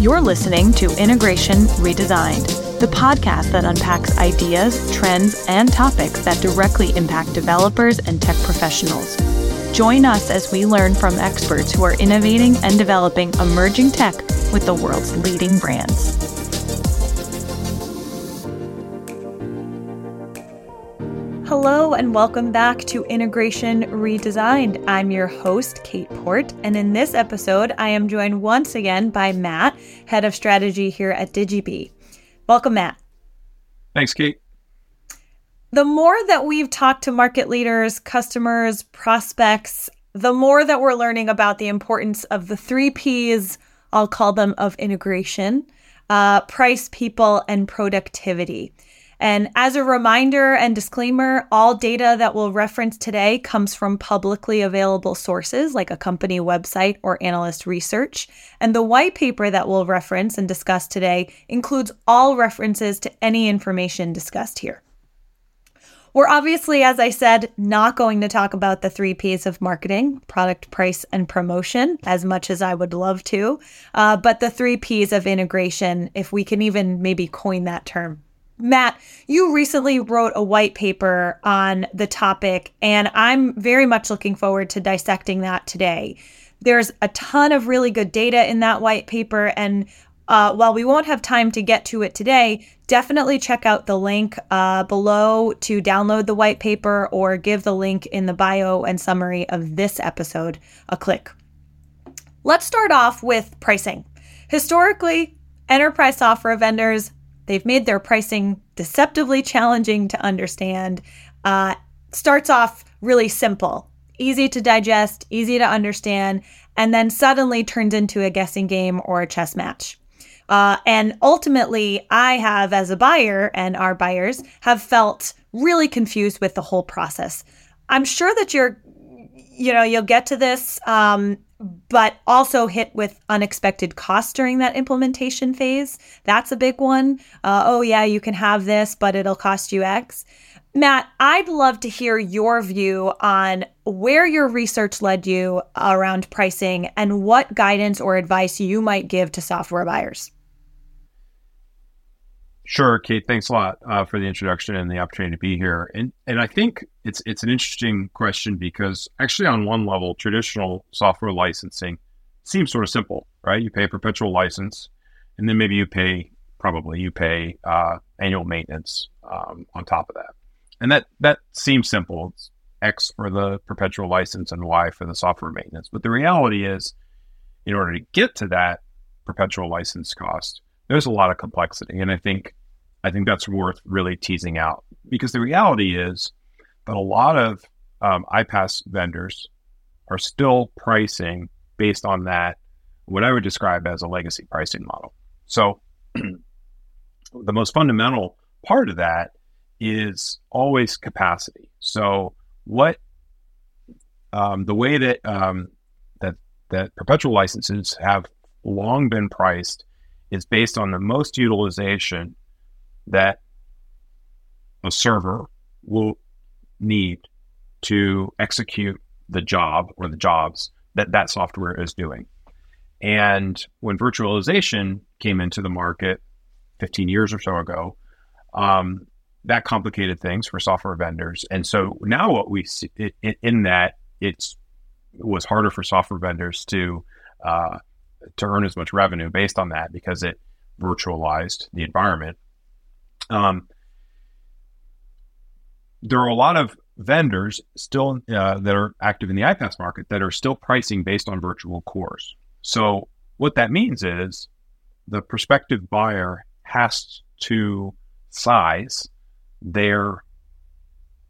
You're listening to Integration Redesigned, the podcast that unpacks ideas, trends, and topics that directly impact developers and tech professionals. Join us as we learn from experts who are innovating and developing emerging tech with the world's leading brands. And welcome back to Integration Redesigned. I'm your host, Cait Porte, and in this episode, I am joined once again by Matt, Head of Strategy here at Digibee. Welcome, Matt. Thanks, Cait. The more that we've talked to market leaders, customers, prospects, the more that we're learning about the importance of the three P's, I'll call them, of integration uh, price, people, and productivity. And as a reminder and disclaimer, all data that we'll reference today comes from publicly available sources like a company website or analyst research. And the white paper that we'll reference and discuss today includes all references to any information discussed here. We're obviously, as I said, not going to talk about the three P's of marketing product, price, and promotion as much as I would love to, uh, but the three P's of integration, if we can even maybe coin that term. Matt, you recently wrote a white paper on the topic, and I'm very much looking forward to dissecting that today. There's a ton of really good data in that white paper, and uh, while we won't have time to get to it today, definitely check out the link uh, below to download the white paper or give the link in the bio and summary of this episode a click. Let's start off with pricing. Historically, enterprise software vendors They've made their pricing deceptively challenging to understand. Uh, starts off really simple, easy to digest, easy to understand, and then suddenly turns into a guessing game or a chess match. Uh, and ultimately, I have, as a buyer, and our buyers have felt really confused with the whole process. I'm sure that you're, you know, you'll get to this um, but also hit with unexpected costs during that implementation phase. That's a big one. Uh, oh, yeah, you can have this, but it'll cost you X. Matt, I'd love to hear your view on where your research led you around pricing and what guidance or advice you might give to software buyers. Sure, Cait. Thanks a lot uh, for the introduction and the opportunity to be here. And and I think it's it's an interesting question because actually, on one level, traditional software licensing seems sort of simple, right? You pay a perpetual license, and then maybe you pay probably you pay uh, annual maintenance um, on top of that, and that that seems simple. It's X for the perpetual license and Y for the software maintenance. But the reality is, in order to get to that perpetual license cost, there's a lot of complexity, and I think I think that's worth really teasing out because the reality is that a lot of um, iPaaS vendors are still pricing based on that, what I would describe as a legacy pricing model. So the most fundamental part of that is always capacity. So what um, the way that um, that that perpetual licenses have long been priced is based on the most utilization that a server will need to execute the job or the jobs that that software is doing. And when virtualization came into the market 15 years or so ago, um, that complicated things for software vendors. And so now what we see in, that it's it was harder for software vendors to uh, to earn as much revenue based on that because it virtualized the environment um, there are a lot of vendors still uh, that are active in the iPaaS market that are still pricing based on virtual cores. So what that means is the prospective buyer has to size their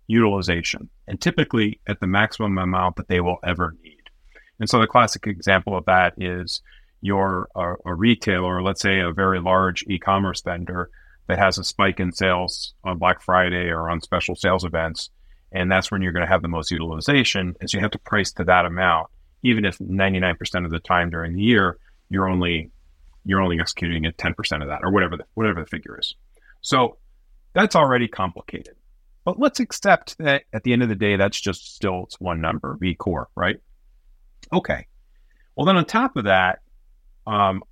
utilization and typically at the maximum amount that they will ever need. And so the classic example of that is you're a, a retailer, let's say a very large e-commerce vendor that has a spike in sales on Black Friday or on special sales events. And that's when you're going to have the most utilization. And so you have to price to that amount, even if 99% of the time during the year, you're only you're only executing at 10% of that or whatever the, whatever the figure is. So that's already complicated. But let's accept that at the end of the day, that's just still it's one number, V core, right? Okay. Well, then on top of that, um,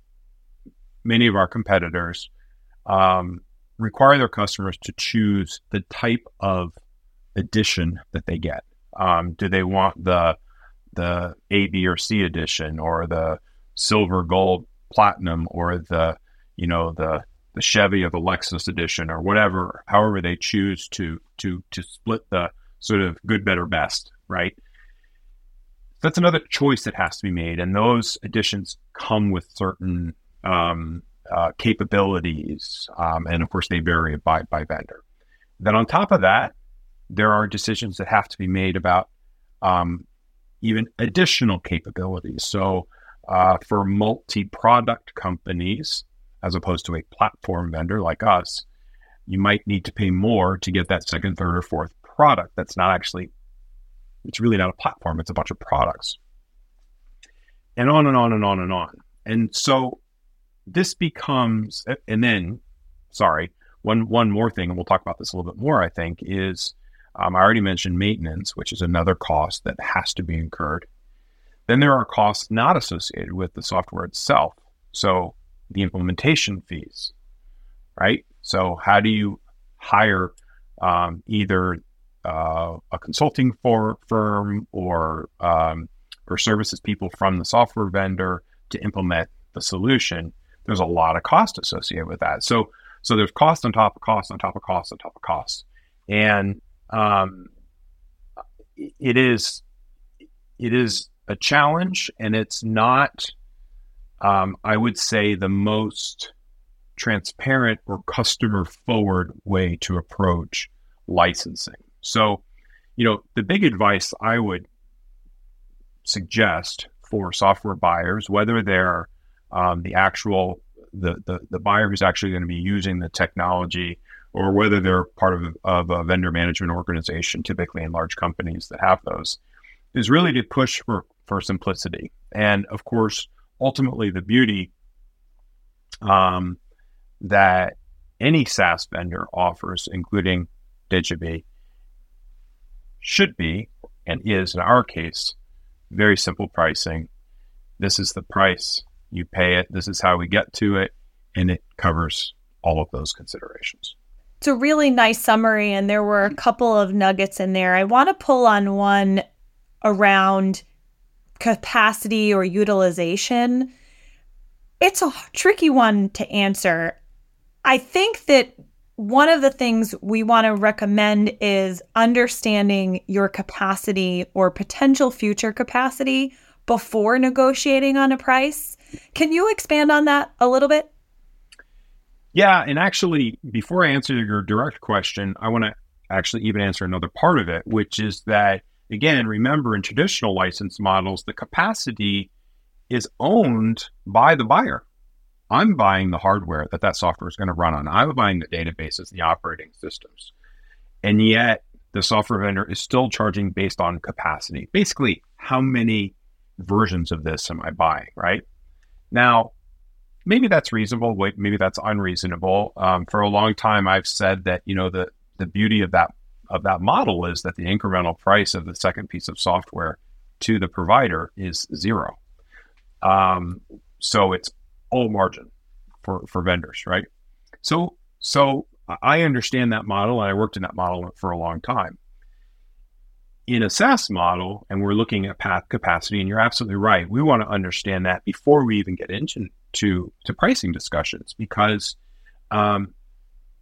many of our competitors um, require their customers to choose the type of edition that they get. Um, do they want the the A, B, or C edition, or the silver, gold, platinum, or the you know the the Chevy or the Lexus edition, or whatever, however they choose to to to split the sort of good, better, best, right? That's another choice that has to be made, and those additions come with certain um, uh, capabilities, um, and of course they vary by by vendor. Then on top of that, there are decisions that have to be made about um, even additional capabilities. So, uh, for multi product companies, as opposed to a platform vendor like us, you might need to pay more to get that second, third, or fourth product that's not actually, it's really not a platform, it's a bunch of products. And on and on and on and on. And so this becomes, and then, sorry, one one more thing, and we'll talk about this a little bit more. I think is um, I already mentioned maintenance, which is another cost that has to be incurred. Then there are costs not associated with the software itself. So the implementation fees, right? So how do you hire um, either uh, a consulting for, firm or um, or services people from the software vendor to implement the solution? There's a lot of cost associated with that. So so there's cost on top of cost on top of cost on top of cost, and um, it is it is a challenge, and it's not. Um, I would say the most transparent or customer forward way to approach licensing. So, you know, the big advice I would suggest for software buyers, whether they're um, the actual the, the the buyer who's actually going to be using the technology or whether they're part of, of a vendor management organization, typically in large companies that have those, is really to push for, for simplicity. And of course, ultimately, the beauty um, that any SaaS vendor offers, including Digibee, should be and is in our case very simple pricing. This is the price you pay it. This is how we get to it, and it covers all of those considerations. It's a really nice summary, and there were a couple of nuggets in there. I want to pull on one around capacity or utilization. It's a tricky one to answer. I think that one of the things we want to recommend is understanding your capacity or potential future capacity before negotiating on a price. Can you expand on that a little bit? Yeah, and actually, before I answer your direct question, I want to actually even answer another part of it, which is that again, remember in traditional license models, the capacity is owned by the buyer. I'm buying the hardware that that software is going to run on. I'm buying the databases, the operating systems. And yet the software vendor is still charging based on capacity. Basically, how many versions of this am I buying, right? Now, maybe that's reasonable. Maybe that's unreasonable. Um, for a long time, I've said that you know the the beauty of that of that model is that the incremental price of the second piece of software to the provider is zero. Um, so it's all margin for for vendors, right? So so I understand that model, and I worked in that model for a long time. In a SaaS model, and we're looking at path capacity, and you're absolutely right. We want to understand that before we even get into to to pricing discussions because um,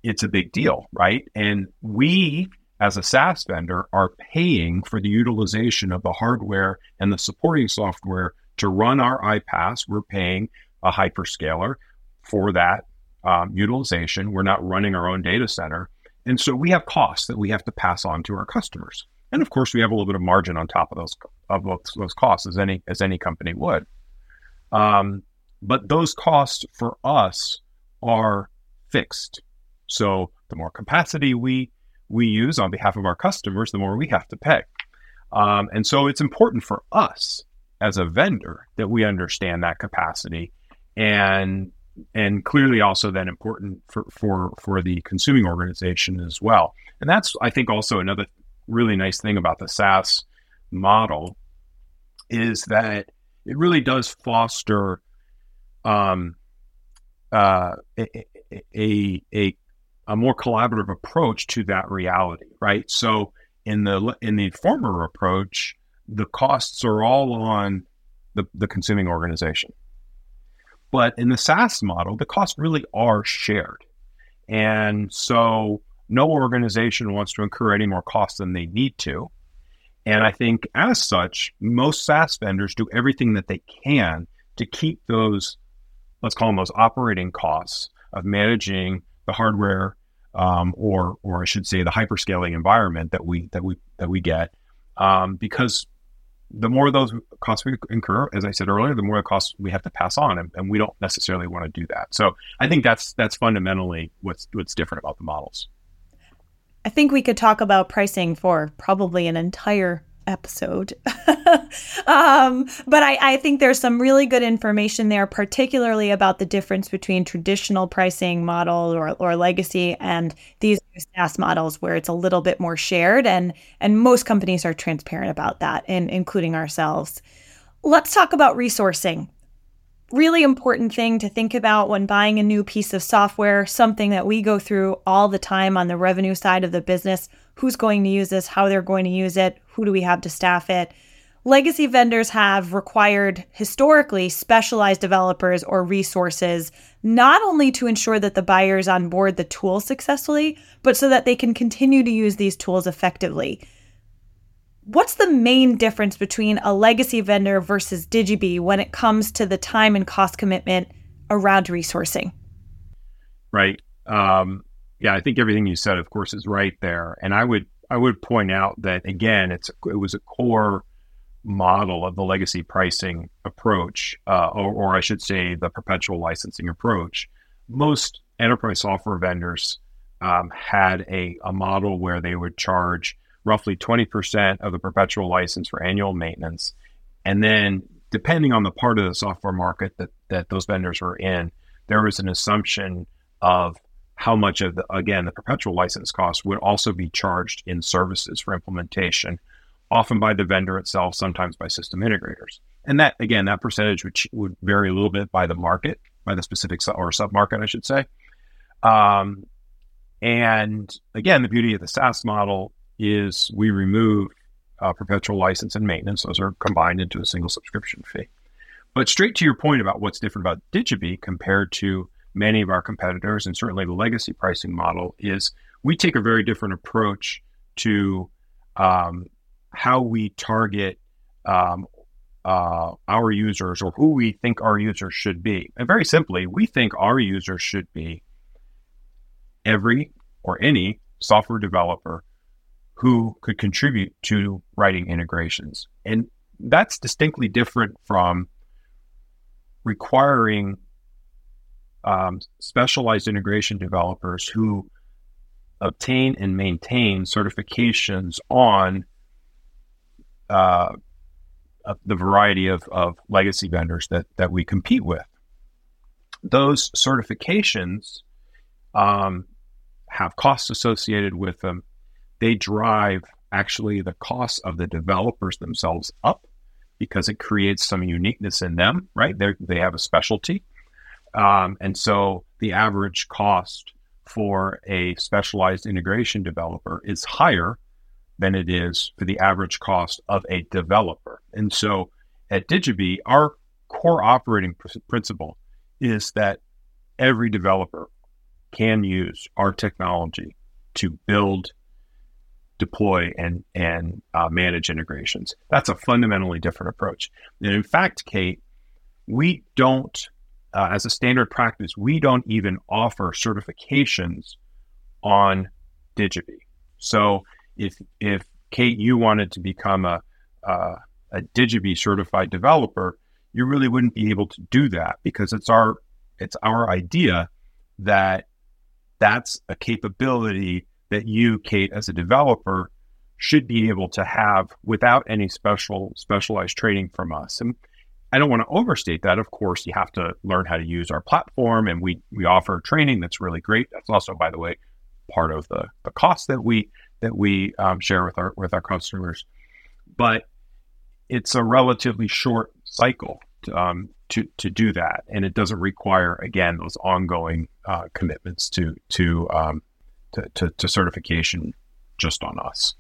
it's a big deal, right? And we, as a SaaS vendor, are paying for the utilization of the hardware and the supporting software to run our iPaaS. We're paying a hyperscaler for that um, utilization. We're not running our own data center, and so we have costs that we have to pass on to our customers. And of course, we have a little bit of margin on top of those of those, costs, as any as any company would. Um, but those costs for us are fixed. So the more capacity we we use on behalf of our customers, the more we have to pay. Um, and so it's important for us as a vendor that we understand that capacity and and clearly also then important for, for for the consuming organization as well. And that's I think also another really nice thing about the SaaS model is that it really does foster um, uh, a, a, a a more collaborative approach to that reality, right? So in the in the former approach, the costs are all on the, the consuming organization. But in the SaaS model, the costs really are shared. And so no organization wants to incur any more costs than they need to. And I think as such, most SaaS vendors do everything that they can to keep those, let's call them those operating costs of managing the hardware um, or or I should say the hyperscaling environment that we that we that we get um, because the more those costs we incur, as I said earlier, the more the costs we have to pass on, and, and we don't necessarily want to do that. So I think that's that's fundamentally what's what's different about the models. I think we could talk about pricing for probably an entire episode. um, but I, I, think there's some really good information there, particularly about the difference between traditional pricing model or, or legacy and these SaaS models where it's a little bit more shared and and most companies are transparent about that, and including ourselves. Let's talk about resourcing really important thing to think about when buying a new piece of software, something that we go through all the time on the revenue side of the business. Who's going to use this? How they're going to use it? Who do we have to staff it? Legacy vendors have required historically specialized developers or resources, not only to ensure that the buyers on board the tool successfully, but so that they can continue to use these tools effectively. What's the main difference between a legacy vendor versus Digibee when it comes to the time and cost commitment around resourcing? Right. Um, yeah, I think everything you said, of course, is right there. And I would I would point out that again, it's it was a core model of the legacy pricing approach, uh, or, or I should say, the perpetual licensing approach. Most enterprise software vendors um, had a, a model where they would charge roughly 20% of the perpetual license for annual maintenance. And then, depending on the part of the software market that, that those vendors were in, there was an assumption of how much of the, again, the perpetual license cost would also be charged in services for implementation, often by the vendor itself, sometimes by system integrators. And that, again, that percentage would, would vary a little bit by the market, by the specific su- or submarket, I should say. Um, and again, the beauty of the SaaS model is we remove uh, perpetual license and maintenance. Those are combined into a single subscription fee. But straight to your point about what's different about Digibee compared to many of our competitors, and certainly the legacy pricing model, is we take a very different approach to um, how we target um, uh, our users or who we think our users should be. And very simply, we think our users should be every or any software developer who could contribute to writing integrations. And that's distinctly different from requiring um, specialized integration developers who obtain and maintain certifications on uh, the variety of, of legacy vendors that, that we compete with. Those certifications um, have costs associated with them they drive actually the costs of the developers themselves up because it creates some uniqueness in them, right? They they have a specialty, um, and so the average cost for a specialized integration developer is higher than it is for the average cost of a developer. And so at Digibee, our core operating pr- principle is that every developer can use our technology to build deploy and and uh, manage integrations. That's a fundamentally different approach. And in fact, Cait, we don't, uh, as a standard practice, we don't even offer certifications on Digibee. So if if Cait, you wanted to become a uh, a Digibee certified developer, you really wouldn't be able to do that because it's our it's our idea that that's a capability that you, Cait, as a developer, should be able to have without any special specialized training from us. And I don't want to overstate that. Of course, you have to learn how to use our platform, and we we offer training that's really great. That's also, by the way, part of the the cost that we that we um, share with our with our customers. But it's a relatively short cycle um, to to do that, and it doesn't require again those ongoing uh, commitments to to, um, to to to certification just on us.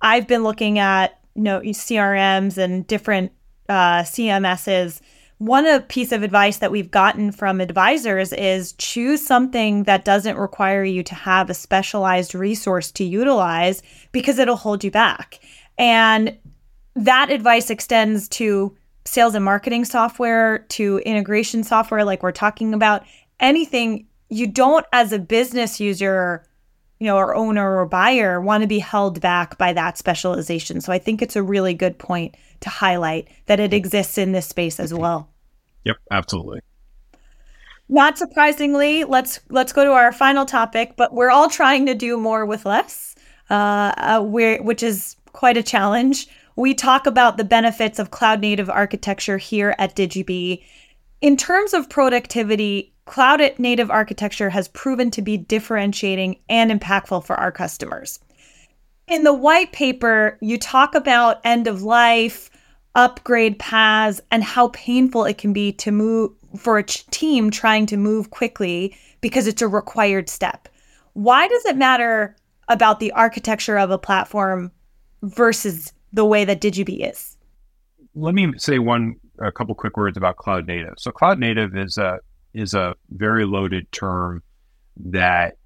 I've been looking at know CRMs and different uh, CMSs. One piece of advice that we've gotten from advisors is choose something that doesn't require you to have a specialized resource to utilize because it'll hold you back. And that advice extends to sales and marketing software, to integration software, like we're talking about. Anything you don't, as a business user, you know, or owner or buyer, want to be held back by that specialization. So I think it's a really good point to highlight that it exists in this space as well. Yep, absolutely. Not surprisingly, let's let's go to our final topic. But we're all trying to do more with less, uh, uh, which is quite a challenge. We talk about the benefits of cloud native architecture here at Digibee. In terms of productivity, cloud native architecture has proven to be differentiating and impactful for our customers. In the white paper, you talk about end of life, upgrade paths, and how painful it can be to move for a team trying to move quickly because it's a required step. Why does it matter about the architecture of a platform versus the way that Digibee is. Let me say one a couple quick words about cloud native. So cloud native is a is a very loaded term that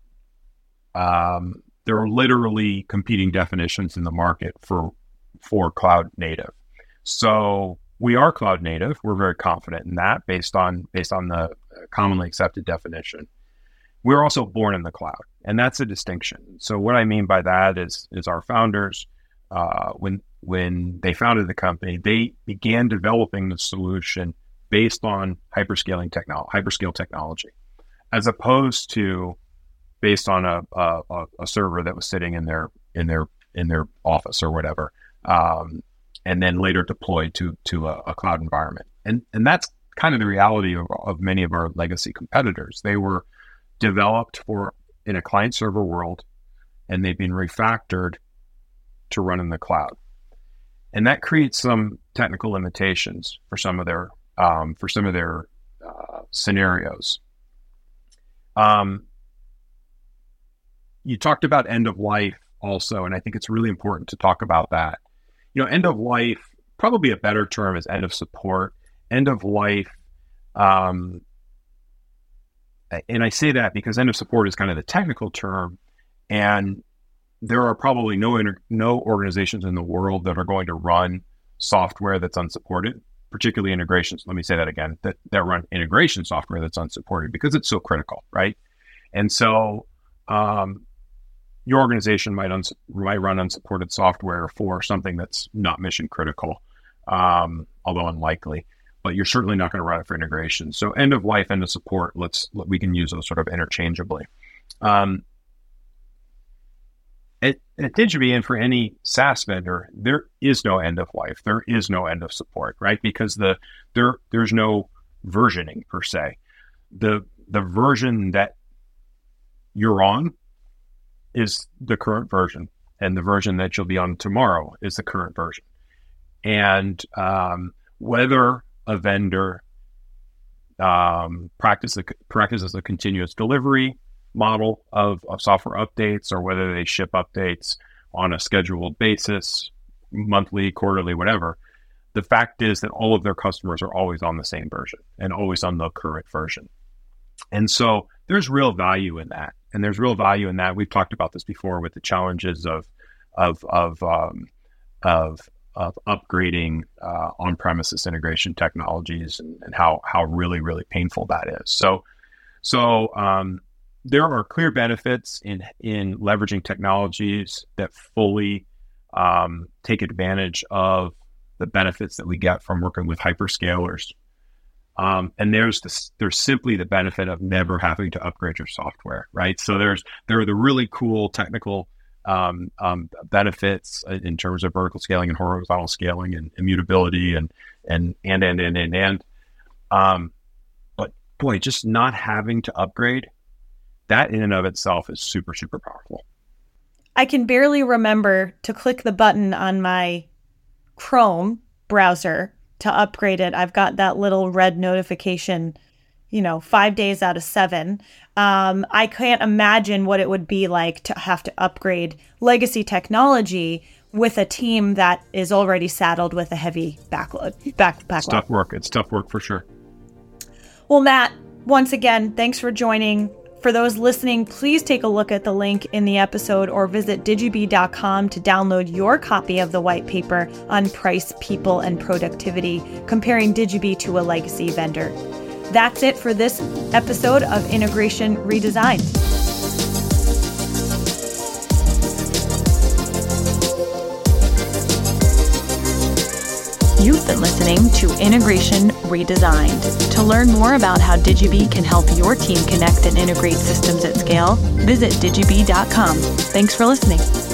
um, there are literally competing definitions in the market for for cloud native. So we are cloud native. We're very confident in that based on based on the commonly accepted definition. We're also born in the cloud, and that's a distinction. So what I mean by that is is our founders uh, when when they founded the company, they began developing the solution based on hyperscaling technology, hyperscale technology, as opposed to based on a, a, a, server that was sitting in their in their in their office or whatever, um, and then later deployed to to a, a, cloud environment. And and that's kind of the reality of, of many of our legacy competitors. They were developed for in a client server world, and they've been refactored to run in the cloud. And that creates some technical limitations for some of their um, for some of their uh, scenarios. Um, you talked about end of life also, and I think it's really important to talk about that. You know, end of life, probably a better term is end of support. End of life, um, and I say that because end of support is kind of the technical term, and there are probably no inter- no organizations in the world that are going to run software that's unsupported, particularly integrations. Let me say that again: that that run integration software that's unsupported because it's so critical, right? And so, um, your organization might uns- might run unsupported software for something that's not mission critical, um, although unlikely. But you're certainly not going to run it for integration. So, end of life, end of support. Let's we can use those sort of interchangeably. Um, at, at Digibee and for any SaaS vendor, there is no end of life. There is no end of support, right? Because the there there's no versioning per se. The the version that you're on is the current version, and the version that you'll be on tomorrow is the current version. And um, whether a vendor um, practice practices a continuous delivery model of, of software updates or whether they ship updates on a scheduled basis, monthly, quarterly, whatever. The fact is that all of their customers are always on the same version and always on the current version. And so there's real value in that. And there's real value in that. We've talked about this before with the challenges of of of um, of of upgrading uh, on-premises integration technologies and, and, how how really really painful that is. So so um, there are clear benefits in in leveraging technologies that fully um, take advantage of the benefits that we get from working with hyperscalers. Um, and there's this, there's simply the benefit of never having to upgrade your software, right? So there's there are the really cool technical um, um, benefits in terms of vertical scaling and horizontal scaling and immutability and and and and and and and. Um, but boy, just not having to upgrade that in and of itself is super, super powerful. I can barely remember to click the button on my Chrome browser to upgrade it. I've got that little red notification, you know, five days out of seven. Um, I can't imagine what it would be like to have to upgrade legacy technology with a team that is already saddled with a heavy backload. Back, backlog. It's tough work. It's tough work for sure. Well, Matt, once again, thanks for joining. For those listening, please take a look at the link in the episode or visit digibee.com to download your copy of the white paper on price, people, and productivity, comparing Digibee to a legacy vendor. That's it for this episode of Integration Redesigned. You've been listening to Integration Redesigned. To learn more about how Digibee can help your team connect and integrate systems at scale, visit digibee.com. Thanks for listening.